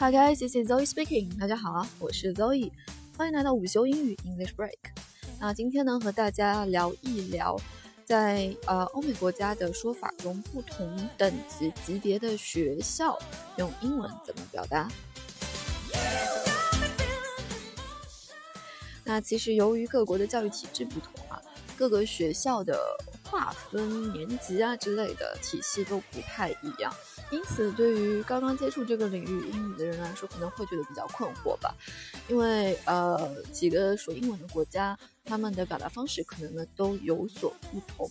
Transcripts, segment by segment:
Hi guys, this is Zoe speaking. 大家好啊，我是 Zoe，欢迎来到午休英语 English Break。那今天呢，和大家聊一聊，在呃欧美国家的说法中，不同等级级别的学校用英文怎么表达。那其实由于各国的教育体制不同啊，各个学校的划分年级啊之类的体系都不太一样。因此，对于刚刚接触这个领域英语的人来说，可能会觉得比较困惑吧。因为呃，几个说英文的国家，他们的表达方式可能呢都有所不同。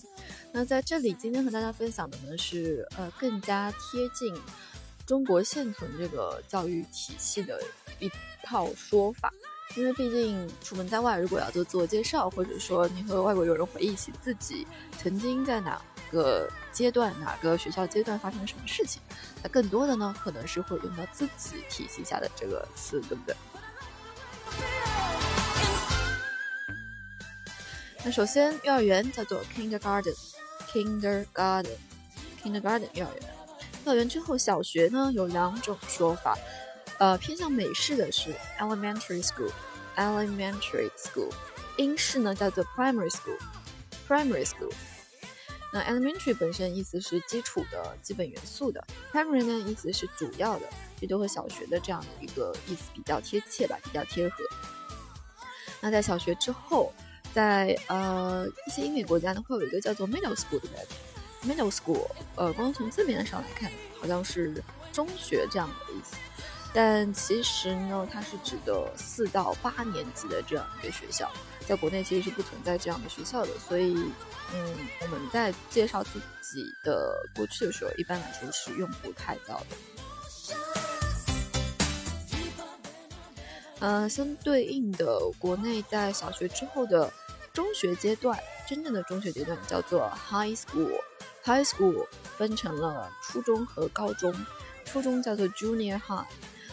那在这里，今天和大家分享的呢是呃更加贴近中国现存这个教育体系的一套说法。因为毕竟出门在外，如果要做自我介绍，或者说你和外国友人回忆起自己曾经在哪。个阶段哪个学校阶段发生了什么事情？那更多的呢，可能是会用到自己体系下的这个词，对不对？那首先，幼儿园叫做 kindergarten，kindergarten，kindergarten 幼儿园。幼儿园之后，小学呢有两种说法，呃，偏向美式的是 elementary school，elementary school，英式呢叫做 primary school，primary school。那 elementary 本身意思是基础的基本元素的，primary 呢意思是主要的，这都和小学的这样的一个意思比较贴切吧，比较贴合。那在小学之后，在呃一些英美国家呢，会有一个叫做 middle school 的 middle school，呃，光从字面上来看，好像是中学这样的意思，但其实呢，它是指的四到八年级的这样一个学校，在国内其实是不存在这样的学校的，所以。嗯，我们在介绍自己的过去的时候，一般来说是用不太到的。呃，相对应的，国内在小学之后的中学阶段，真正的中学阶段叫做 high school。high school 分成了初中和高中，初中叫做 junior high，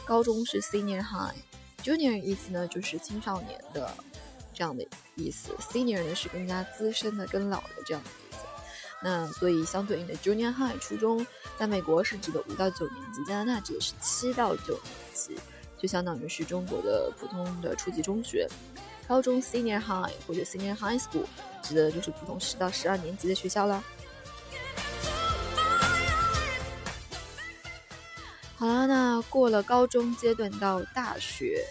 高中是 senior high。junior 意思呢，就是青少年的。这样的意思，senior 呢是更加资深的、更老的这样的意思。那所以相对应的 junior high 初中，在美国是指的五到九年级，加拿大指的是七到九年级，就相当于是中国的普通的初级中学。高中 senior high 或者 senior high school 指的就是普通十到十二年级的学校啦。好了，那过了高中阶段到大学。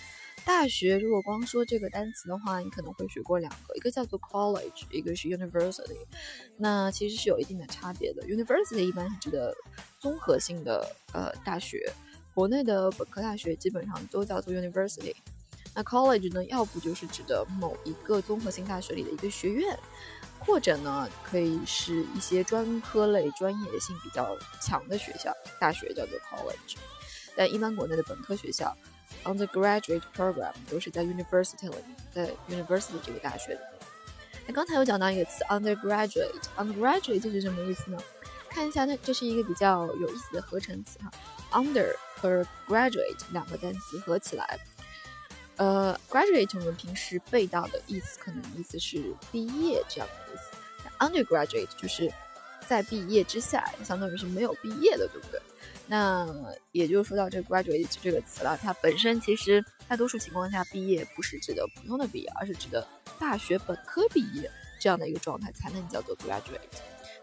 大学如果光说这个单词的话，你可能会学过两个，一个叫做 college，一个是 university。那其实是有一定的差别的。university 一般是指的综合性的呃大学，国内的本科大学基本上都叫做 university。那 college 呢，要不就是指的某一个综合性大学里的一个学院，或者呢可以是一些专科类、专业性比较强的学校，大学叫做 college。但一般国内的本科学校。undergraduate program 都是在 university 里，在 university 这个大学里。那刚才有讲到一个词 undergraduate，undergraduate 是什么意思呢？看一下，它这是一个比较有意思的合成词哈，under 和 graduate 两个单词合起来，呃，graduate 我们平时背到的意思可能意思是毕业这样的意思那，undergraduate 就是在毕业之下，相当于是没有毕业的，对不对？那也就是说到这个 graduate 这个词了，它本身其实大多数情况下毕业不是指的普通的毕业，而是指的大学本科毕业这样的一个状态才能叫做 graduate。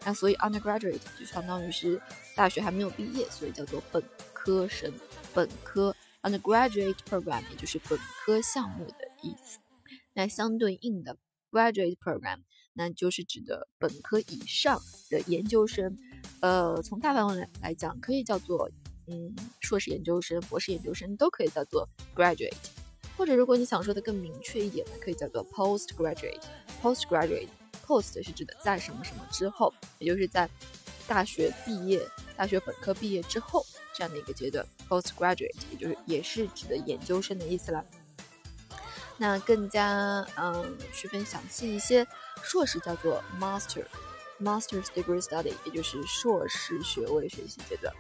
那所以 undergraduate 就相当于是大学还没有毕业，所以叫做本科生。本科 undergraduate program 也就是本科项目的意思。那相对应的 graduate program 那就是指的本科以上的研究生。呃，从大范围来来讲，可以叫做嗯硕士研究生、博士研究生都可以叫做 graduate，或者如果你想说的更明确一点呢，可以叫做 postgraduate。postgraduate，post 是指的在什么什么之后，也就是在大学毕业、大学本科毕业之后这样的一个阶段。postgraduate 也就是也是指的研究生的意思了。那更加嗯区分详细一些，硕士叫做 master。Master's degree study，也就是硕士学位学习阶段。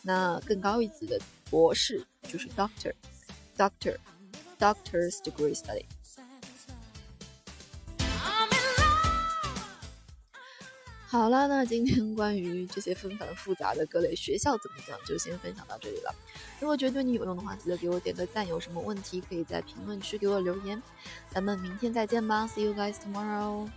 那更高一级的博士就是 Doctor，Doctor，Doctor's degree study。好了，那今天 关于这些纷繁复杂的各类学校怎么讲，就先分享到这里了。如果觉得对你有用的话，记得给我点个赞。有什么问题可以在评论区给我留言。咱们明天再见吧，See you guys tomorrow。